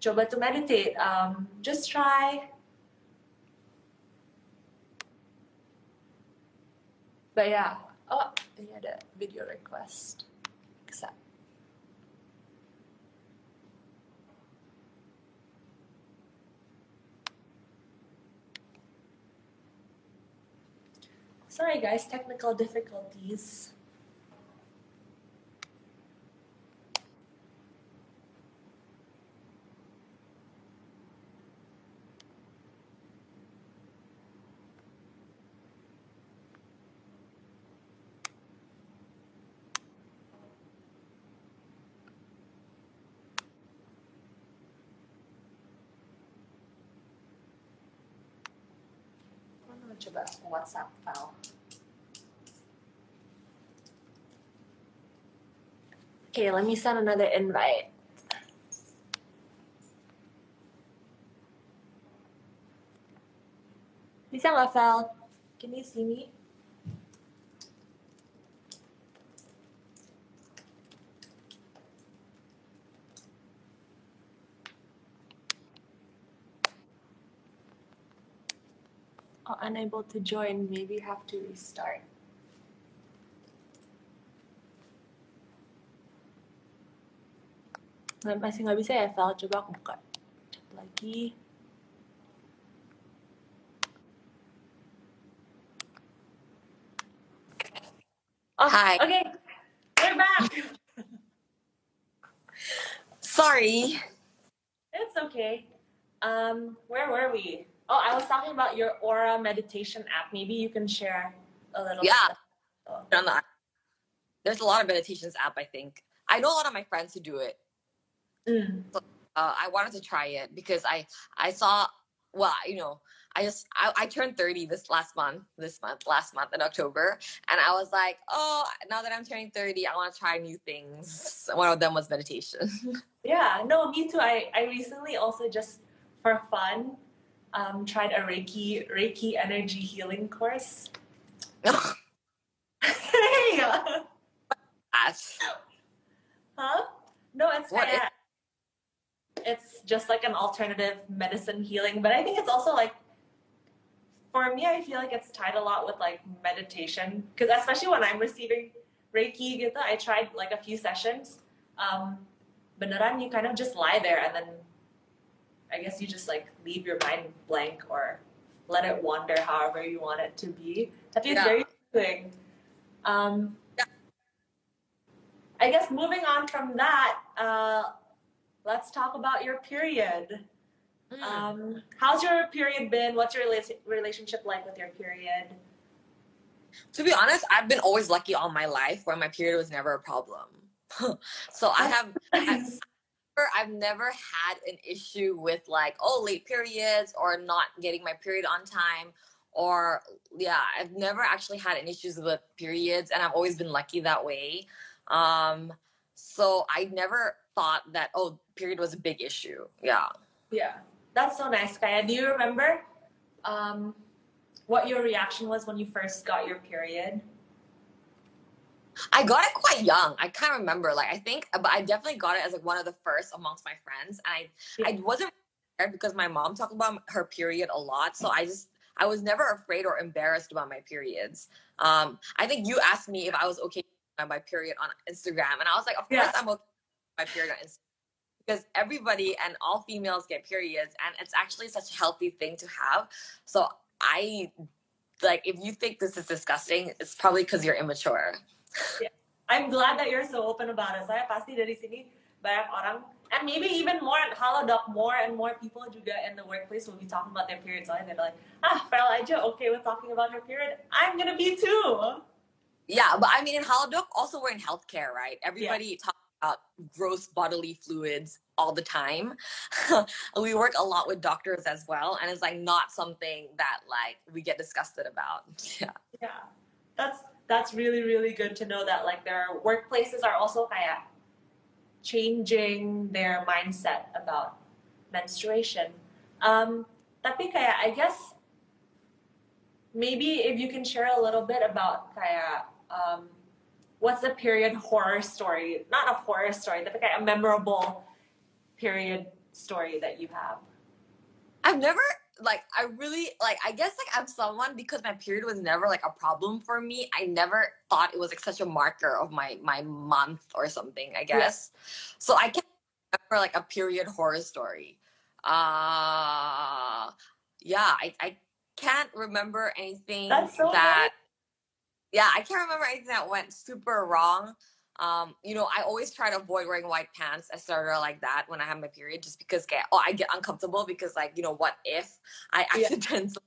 coba to meditate. Um, just try. But yeah, oh ini ada video request. Sorry guys, technical difficulties. Ano coba WhatsApp file? Okay, let me send another invite. Bisa nggak, Can you see me? Unable to join. Maybe have to restart. Masih nggak bisa ya, Val? Coba aku buka chat lagi. Oh, Hi. Okay, we're back. Sorry. It's okay. Um, where were we? Oh, I was talking about your Aura meditation app. Maybe you can share a little. Yeah. bit. There's a lot of meditations app, I think. I know a lot of my friends who do it. Mm. uh, I wanted to try it because I I saw well you know I just I, I turned 30 this last month this month last month in October and I was like oh now that I'm turning 30 I want to try new things one of them was meditation Yeah, no, me too. I, I recently also just for fun um, tried a Reiki Reiki energy healing course. hey, Gosh. huh? No, it's What kinda, it's just like an alternative medicine healing, but I think it's also like for me, I feel like it's tied a lot with like meditation because especially when I'm receiving Reiki, gitu, I tried like a few sessions. Um, beneran, you kind of just lie there and then I guess you just like leave your mind blank or let it wander however you want it to be. I think it's Yeah. very. Um, Yeah. I guess moving on from that, uh, let's talk about your period. Mm. Um, how's your period been? What's your rela- relationship like with your period? to be honest I've been always lucky all my life where my period was never a problem so I have never- I've never had an issue with like oh late periods or not getting my period on time or yeah I've never actually had any issues with periods and I've always been lucky that way um so I never thought that oh period was a big issue yeah Yeah, that's so nice, Kaya. Do you remember um, what your reaction was when you first got your period? I got it quite young. I can't remember. Like I think, but I definitely got it as like one of the first amongst my friends, and I Yeah. I wasn't scared because my mom talked about her period a lot, so I just I was never afraid or embarrassed about my periods. Um, I think you asked me if I was okay with my period on Instagram, and I was like, of Yeah. course I'm okay with my period on Instagram because everybody and all females get periods, and it's actually such a healthy thing to have. So I like if you think this is disgusting, it's probably because you're immature. yeah. I'm glad that you're so open about it. Saya pasti dari sini banyak orang, and maybe even more at Halodoc, more and more people juga in the workplace will be talking about their periods. So they're like, ah, Farrell aja okay with talking about her period. I'm gonna be too. Yeah, but I mean, in Halodoc, also we're in healthcare, right? Everybody talks about gross bodily fluids all the time. we work a lot with doctors as well, and it's like not something that like we get disgusted about. Yeah. Yeah, that's that's really really good to know that like their workplaces are also kaya changing their mindset about menstruation. Um, tapi kaya I guess maybe if you can share a little bit about kaya um, what's a period horror story? Not a horror story, but kaya a memorable period story that you have. I've never like I really like I guess like I'm someone because my period was never like a problem for me. I never thought it was like such a marker of my my month or something, I guess. So I can't remember like a period horror story. Uh yeah, I, I can't remember anything That's so that yeah, I can't remember anything that went super wrong. Um, you know, I always try to avoid wearing white pants, etc., like that when I have my period, just because get oh I get uncomfortable because like you know what if I Yeah. accidentally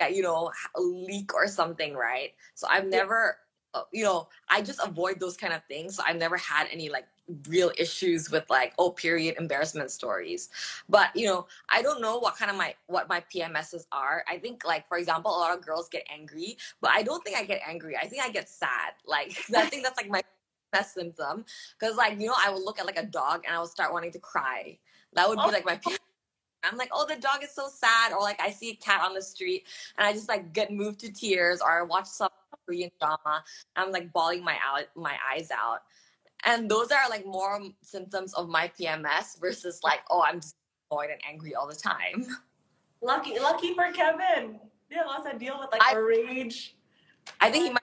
get, you know a leak or something, right? So I've never uh, you know I just avoid those kind of things. So I've never had any like real issues with like oh period embarrassment stories. But you know i don't know what kind of my what my pms's are. I think like for example a lot of girls get angry but i don't think i get angry. I think i get sad. Like i think that's like my best symptom. Because like you know i will look at like a dog and i will start wanting to cry. That would be Oh. like my I'm like oh the dog is so sad. Or like i see a cat on the street and i just like get moved to tears or i watch some korean drama i'm like bawling my out my eyes out and those are like more symptoms of my pms versus like oh i'm just annoyed and angry all the time Lucky lucky for Kevin. Yeah, lots to deal with like I- a rage. I think he might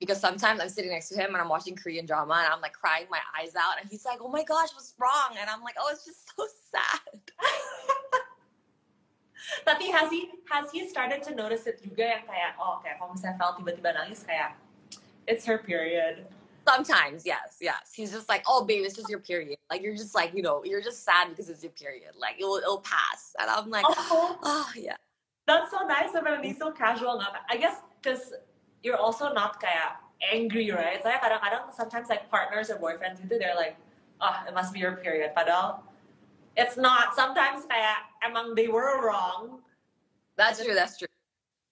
because sometimes I'm sitting next to him and I'm watching Korean drama and I'm like crying my eyes out and he's like, "Oh my gosh, what's wrong?" And I'm like, "Oh, it's just so sad." Tapi has he has he started to notice it juga yang kayak oh kayak kalau misalnya Val tiba-tiba nangis kayak it's her period. Sometimes, yes, yes. He's just like, "Oh, babe, it's just your period. Like you're just like, you know, you're just sad because it's your period. Like it'll it'll pass." And I'm like, Oh, "Oh, yeah." that's so nice of him. He's so casual enough. I guess because you're also not kayak angry, right? Saya kadang-kadang sometimes like partners or boyfriends itu they're like, oh, it must be your period. Padahal uh, it's not. Sometimes kayak emang they were wrong. That's true. That's true.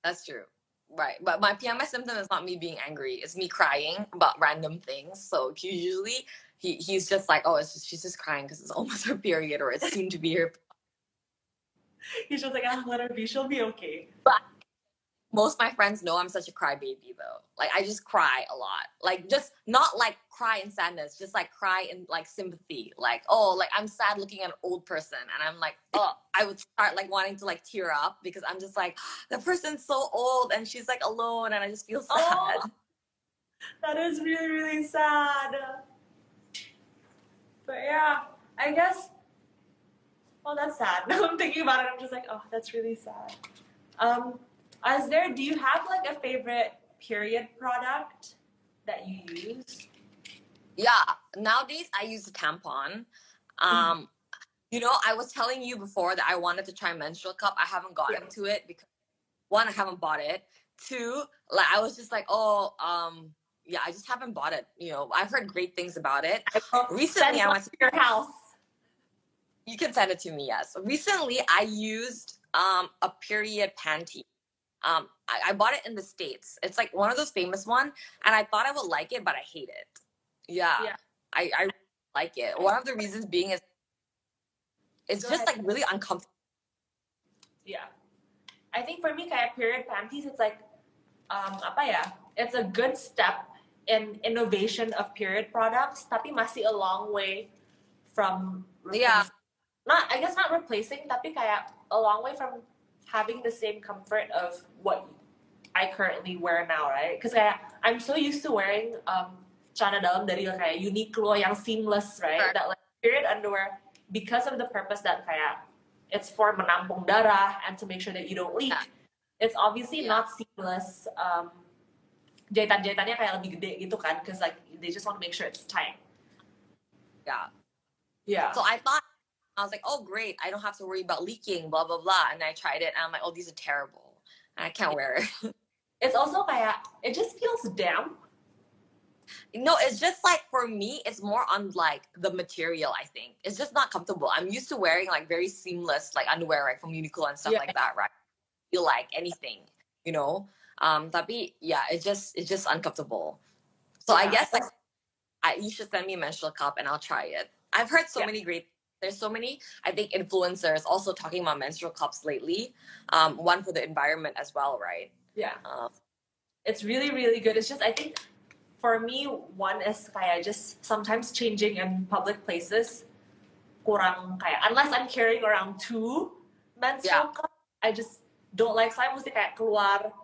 That's true. Right. But my PMS symptom is not me being angry. It's me crying about random things. So usually he he's just like, oh, it's just, she's just crying because it's almost her period or it's soon to be her. He's just like, ah, let her be. She'll be okay. But most of my friends know I'm such a crybaby though. Like I just cry a lot. Like just not like cry in sadness, just like cry in like sympathy. Like oh, like I'm sad looking at an old person, and I'm like oh, I would start like wanting to like tear up because I'm just like the person's so old and she's like alone, and I just feel sad. Oh, that is really, really sad. But yeah, I guess. Well, that's sad. I'm thinking about it. I'm just like, oh, that's really sad. Um, is there? Do you have like a favorite period product that you use? Yeah, nowadays I use a tampon. Um, you know, I was telling you before that I wanted to try menstrual cup. I haven't gotten Yeah. to it because one, I haven't bought it. Two, like I was just like, oh, um, yeah, I just haven't bought it. You know, I've heard great things about it. Recently, I went to. to your house. You can send it to me. Yes. Recently, I used um a period panty. Um, I, I bought it in the states. It's like one of those famous one, and I thought I would like it, but I hate it. Yeah, Yeah. I I like it. One of the reasons being is it's Go just ahead. like really uncomfortable. Yeah. I think for me, kaya period panties, it's like, um, apa ya? It's a good step in innovation of period products, tapi masih a long way from Yeah. Not I guess not replacing, tapi kayak a long way from having the same comfort of what I currently wear now, right? Because kayak I'm so used to wearing um celana dalam dari kayak Uniqlo yang seamless, right? Correct. That like period underwear because of the purpose that kayak it's for menampung darah and to make sure that you don't leak. Yeah. It's obviously Yeah. not seamless. Um, jahitan-jahitannya kayak lebih gede gitu kan, because like they just want to make sure it's tight. Yeah. Yeah. So I thought I was like, oh great, I don't have to worry about leaking, blah blah blah. And I tried it, and I'm like, oh these are terrible. I can't wear it. it's also kayak it just feels damp. No, it's just like for me, it's more on like the material. I think it's just not comfortable. I'm used to wearing like very seamless like underwear right from Uniqlo and stuff Yeah. like that, right? Feel like anything, you know. Um, tapi yeah, it's just it's just uncomfortable. So I guess like I, you should send me a menstrual cup and I'll try it. I've heard so Yeah. many great. There's so many I think influencers also talking about menstrual cups lately. Um, one for the environment as well, right? Yeah. Um, It's really really good. It's just I think for me one is kayak just sometimes changing in public places kurang kayak unless I'm carrying around two menstrual cups, I just don't like saya mesti kayak keluar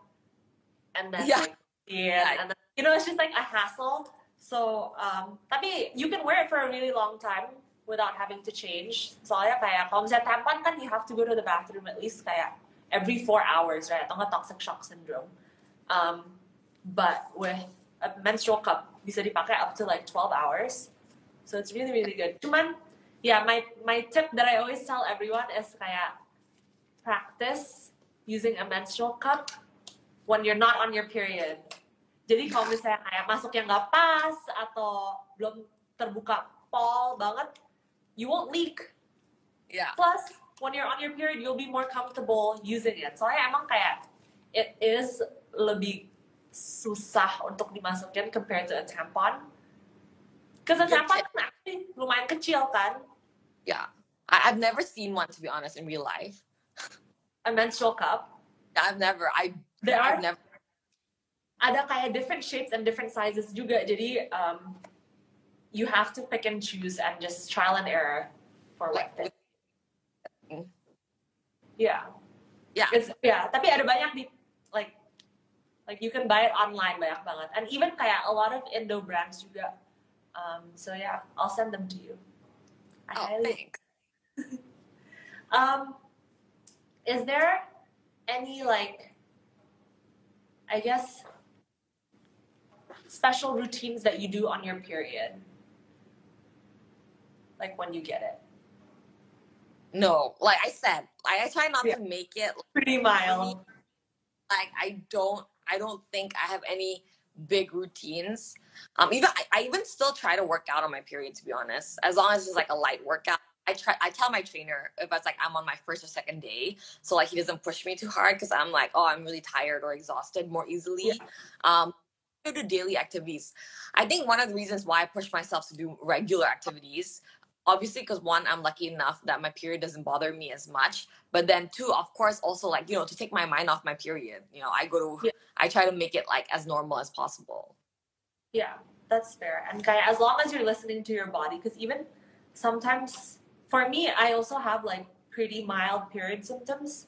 and then Yeah. like yeah, and then, you know it's just like a hassle. So um tapi you can wear it for a really long time without having to change. Soalnya kayak kalau misalnya tampon kan you have to go to the bathroom at least kayak every four hours, right? Atau toxic shock syndrome. Um, but with a menstrual cup bisa dipakai up to like 12 hours. So it's really really good. Cuman yeah, my my tip that I always tell everyone is kayak practice using a menstrual cup when you're not on your period. Jadi kalau misalnya kayak masuknya nggak pas atau belum terbuka pol banget, you won't leak. yeah. Plus, when you're on your period, you'll be more comfortable using it. Soalnya emang kayak it is lebih susah untuk dimasukin compared to a tampon. Because a Good tampon kan actually lumayan kecil kan. Yeah. I, I've never seen one to be honest in real life. A menstrual cup. I've never. I. There are I've never. ada kayak different shapes and different sizes juga. Jadi um, you have to pick and choose and just trial and error for what Like, fits. Yeah. Yeah. It's yeah, tapi ada banyak di like you can buy it online banyak banget. And even kayak a lot of Indo brands juga. Um, so yeah, I'll send them to you. I Oh, highly- thanks. um, is there any like, I guess, special routines that you do on your period? Like when you get it? No, like I said, I, I try not Yeah. to make it Pretty mild. like I don't. I don't think I have any big routines. Um, even I, I even still try to work out on my period. To be honest, as long as it's like a light workout. I try. I tell my trainer if it's like I'm on my first or second day, so like he doesn't push me too hard because I'm like, oh, I'm really tired or exhausted more easily. Yeah. Um, I do daily activities. I think one of the reasons why I push myself to do regular activities, obviously, because one, I'm lucky enough that my period doesn't bother me as much. But then two, of course, also like you know to take my mind off my period. You know, I go to, Yeah. I try to make it like as normal as possible. Yeah, that's fair. And kaya, as long as you're listening to your body, because even sometimes, for me, I also have like pretty mild period symptoms.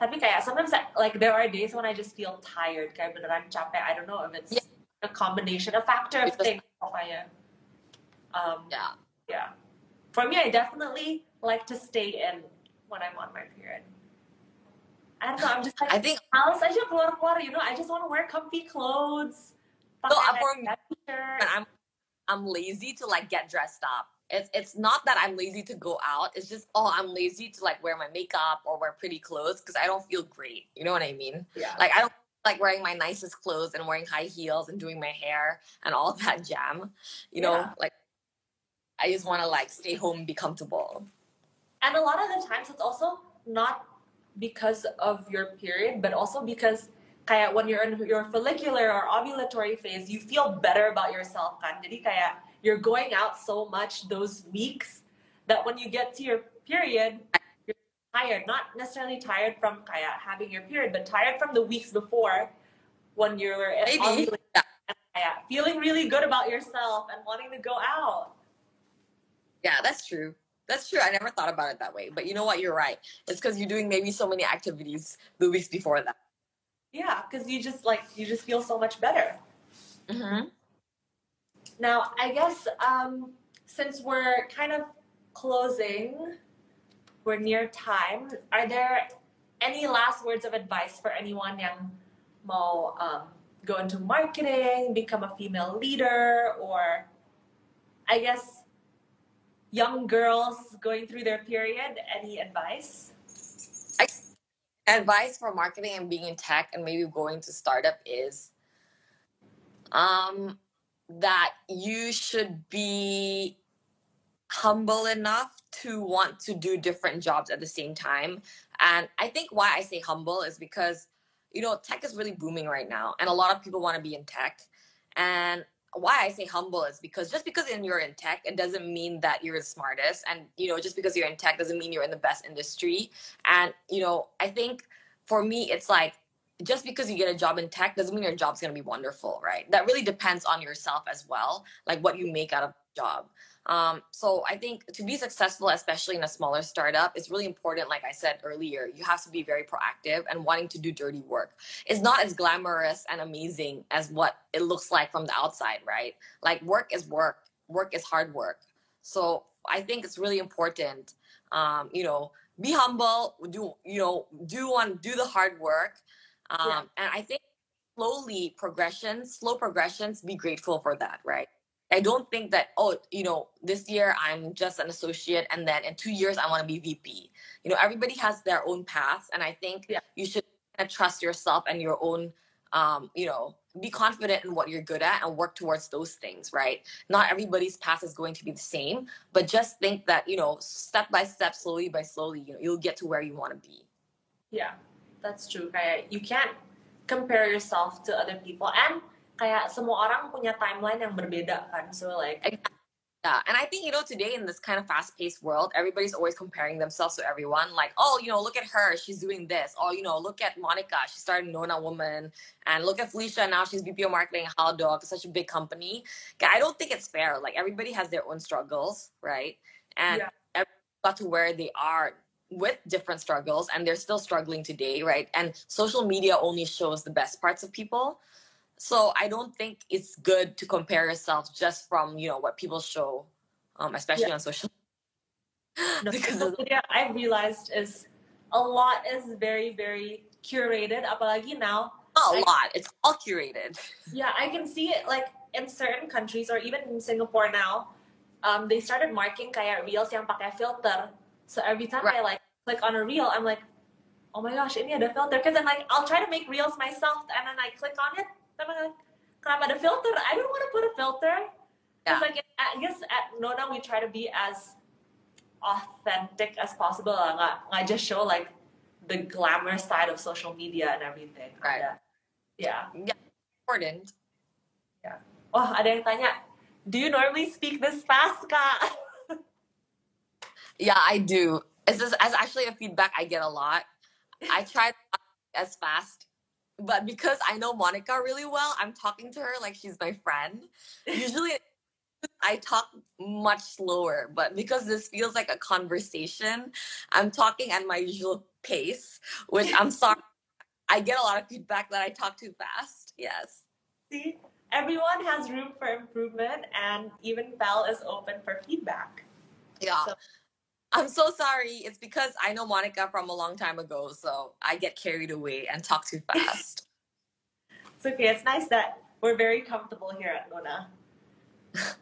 Tapi kayak sometimes I- like there are days when I just feel tired, kayak beneran capek. I don't know if it's Yeah. a combination, a factor of things. pokoknya. Um, Yeah. yeah. For me, I definitely like to stay in when I'm on my period. I don't know. I'm just like I think males aja keluar keluar. You know, I just want to wear comfy clothes. For kayak I'm I'm lazy to like get dressed up. It's it's not that I'm lazy to go out. It's just oh I'm lazy to like wear my makeup or wear pretty clothes because I don't feel great. You know what I mean? Yeah. Like I don't like wearing my nicest clothes and wearing high heels and doing my hair and all that jam. You know, like I just want to like stay home and be comfortable. And a lot of the times it's also not because of your period, but also because kayak when you're in your follicular or ovulatory phase, you feel better about yourself kan. Jadi kayak you're going out so much those weeks that when you get to your period, you're tired. Not necessarily tired from kayak having your period, but tired from the weeks before when you're in Maybe. ovulation and kayak feeling really good about yourself and wanting to go out. Yeah, that's true. That's true. I never thought about it that way. But you know what? You're right. It's because you're doing maybe so many activities the weeks before that. Yeah, because you just like you just feel so much better. Mm-hmm. Now, I guess um, since we're kind of closing, we're near time. Are there any last words of advice for anyone yang mau um, go into marketing, become a female leader, or I guess young girls going through their period? Any advice? Advice for marketing and being in tech and maybe going to startup is um, that you should be humble enough to want to do different jobs at the same time. And I think why I say humble is because, you know, tech is really booming right now, and a lot of people want to be in tech. And why I say humble is because just because you're in tech, it doesn't mean that you're the smartest. And, you know, just because you're in tech doesn't mean you're in the best industry. And, you know, I think for me, it's like just because you get a job in tech doesn't mean your job's going to be wonderful, right? That really depends on yourself as well, like what you make out of the job. Um, so I think to be successful, especially in a smaller startup, it's really important. Like I said earlier, you have to be very proactive and wanting to do dirty work. It's not as glamorous and amazing as what it looks like from the outside, right? Like work is work. Work is hard work. So I think it's really important. Um, you know, be humble. Do you know? Do one. Do the hard work. Um, yeah. And I think slowly progressions, slow progressions. Be grateful for that, right? I don't think that, oh, you know, this year I'm just an associate and then in two years I want to be VP. You know, everybody has their own path. And I think yeah. you should trust yourself and your own, um, you know, be confident in what you're good at and work towards those things, right? Not everybody's path is going to be the same, but just think that, you know, step by step, slowly by slowly, you know, you'll get to where you want to be. Yeah, that's true. Right? You can't compare yourself to other people. And kayak semua orang punya timeline yang berbeda kan. So like yeah. And i think you know today in this kind of fast-paced world everybody's always comparing themselves to everyone. Like oh you know look at her. She's doing this. Or you know look at monica. She started nona woman. And look at felicia. Now she's bpo marketing Halodoc, such a big company. I don't think it's fair. Like everybody has their own struggles right? And yeah. got to where they are with different struggles and they're still struggling today right and social media only shows the best parts of people so I don't think it's good to compare yourself just from you know what people show, um, especially yeah. on social. No, because social media, I realized is a lot is very very curated. Apalagi now. Not a I, lot. It's all curated. Yeah, I can see it like in certain countries or even in Singapore now. Um, they started marking kayak reels yang pakai filter. So every time right. I like click on a reel, I'm like, oh my gosh, ini ada filter. Because I'm like, I'll try to make reels myself, and then I click on it, Then I'm like, kenapa ada filter? I don't want to put a filter. Yeah. like I guess at Nona we try to be as authentic as possible. I just show like the glamour side of social media and everything. Right. Yeah. Yeah. Important. Yeah. Oh, ada yang tanya, do you normally speak this fast, Kak? yeah, I do. It's just, as actually a feedback I get a lot. I try as fast but because I know Monica really well, I'm talking to her like she's my friend. Usually I talk much slower, but because this feels like a conversation, I'm talking at my usual pace, which I'm sorry. I get a lot of feedback that I talk too fast. Yes. See, everyone has room for improvement, and even Belle is open for feedback. Yeah. So- I'm so sorry. It's because I know Monica from a long time ago, so I get carried away and talk too fast. it's okay. It's nice that we're very comfortable here at Nona.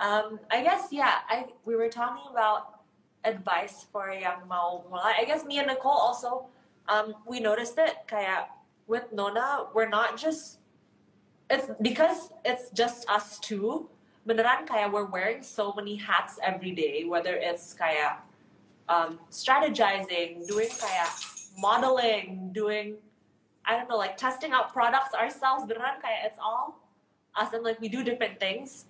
um, I guess yeah. I we were talking about advice for young mau I guess me and Nicole also um, we noticed it kaya with Nona we're not just it's because it's just us two beneran kayak we're wearing so many hats every day, whether it's kayak um, strategizing, doing kayak modeling, doing I don't know, like testing out products ourselves. Beneran kayak it's all us and like we do different things.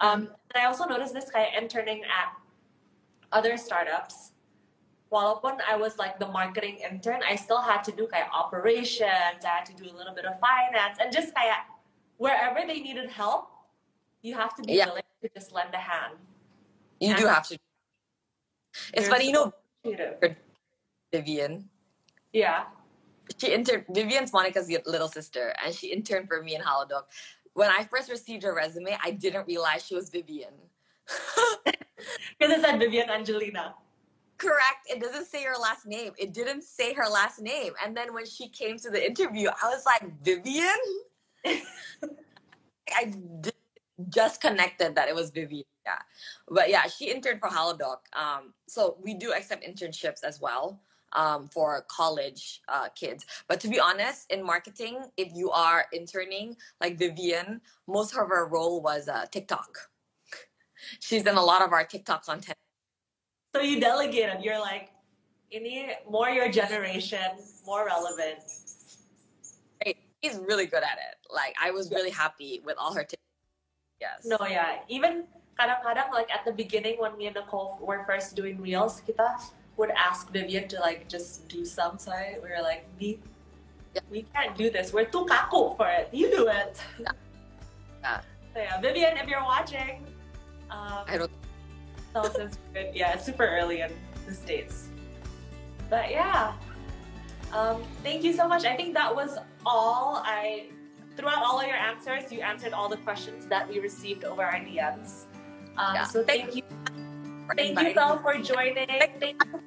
Um, and I also noticed this kayak interning at other startups. Walaupun I was like the marketing intern, I still had to do kayak operations. I had to do a little bit of finance and just kayak wherever they needed help, you have to be Yeah. willing to just lend a hand. You do have to. It's funny, you know, so. Vivian. Yeah. She interned. Vivian's Monica's little sister, and she interned for me in Halodoc. When I first received her resume, I didn't realize she was Vivian. Because it said Vivian Angelina. Correct. It doesn't say her last name. It didn't say her last name. And then when she came to the interview, I was like, Vivian? I d- just connected that it was Vivian. Yeah. But yeah, she interned for Halodoc. Um, so we do accept internships as well um, for college uh, kids. But to be honest, in marketing, if you are interning like Vivian, most of her role was uh, TikTok. She's in a lot of our TikTok content. So you delegated. You're like, ini more your generation, more relevant. Hey, he's really good at it. Like I was really happy with all her tips. Yes. No, yeah. Even kadang-kadang like at the beginning when me and Nicole were first doing reels, kita would ask Vivian to like just do some side. We were like, we, Yeah. we can't do this. We're too kaku for it. You do it. Yeah. So yeah, Vivian, if you're watching, um, I don't. tell us it's good. Yeah, it's super early in the states. But yeah, um, thank you so much. I think that was all. I throughout all of your answers, you answered all the questions that we received over our DMs. Um, Yeah. So thank you, thank you, Belle, for joining. Thank you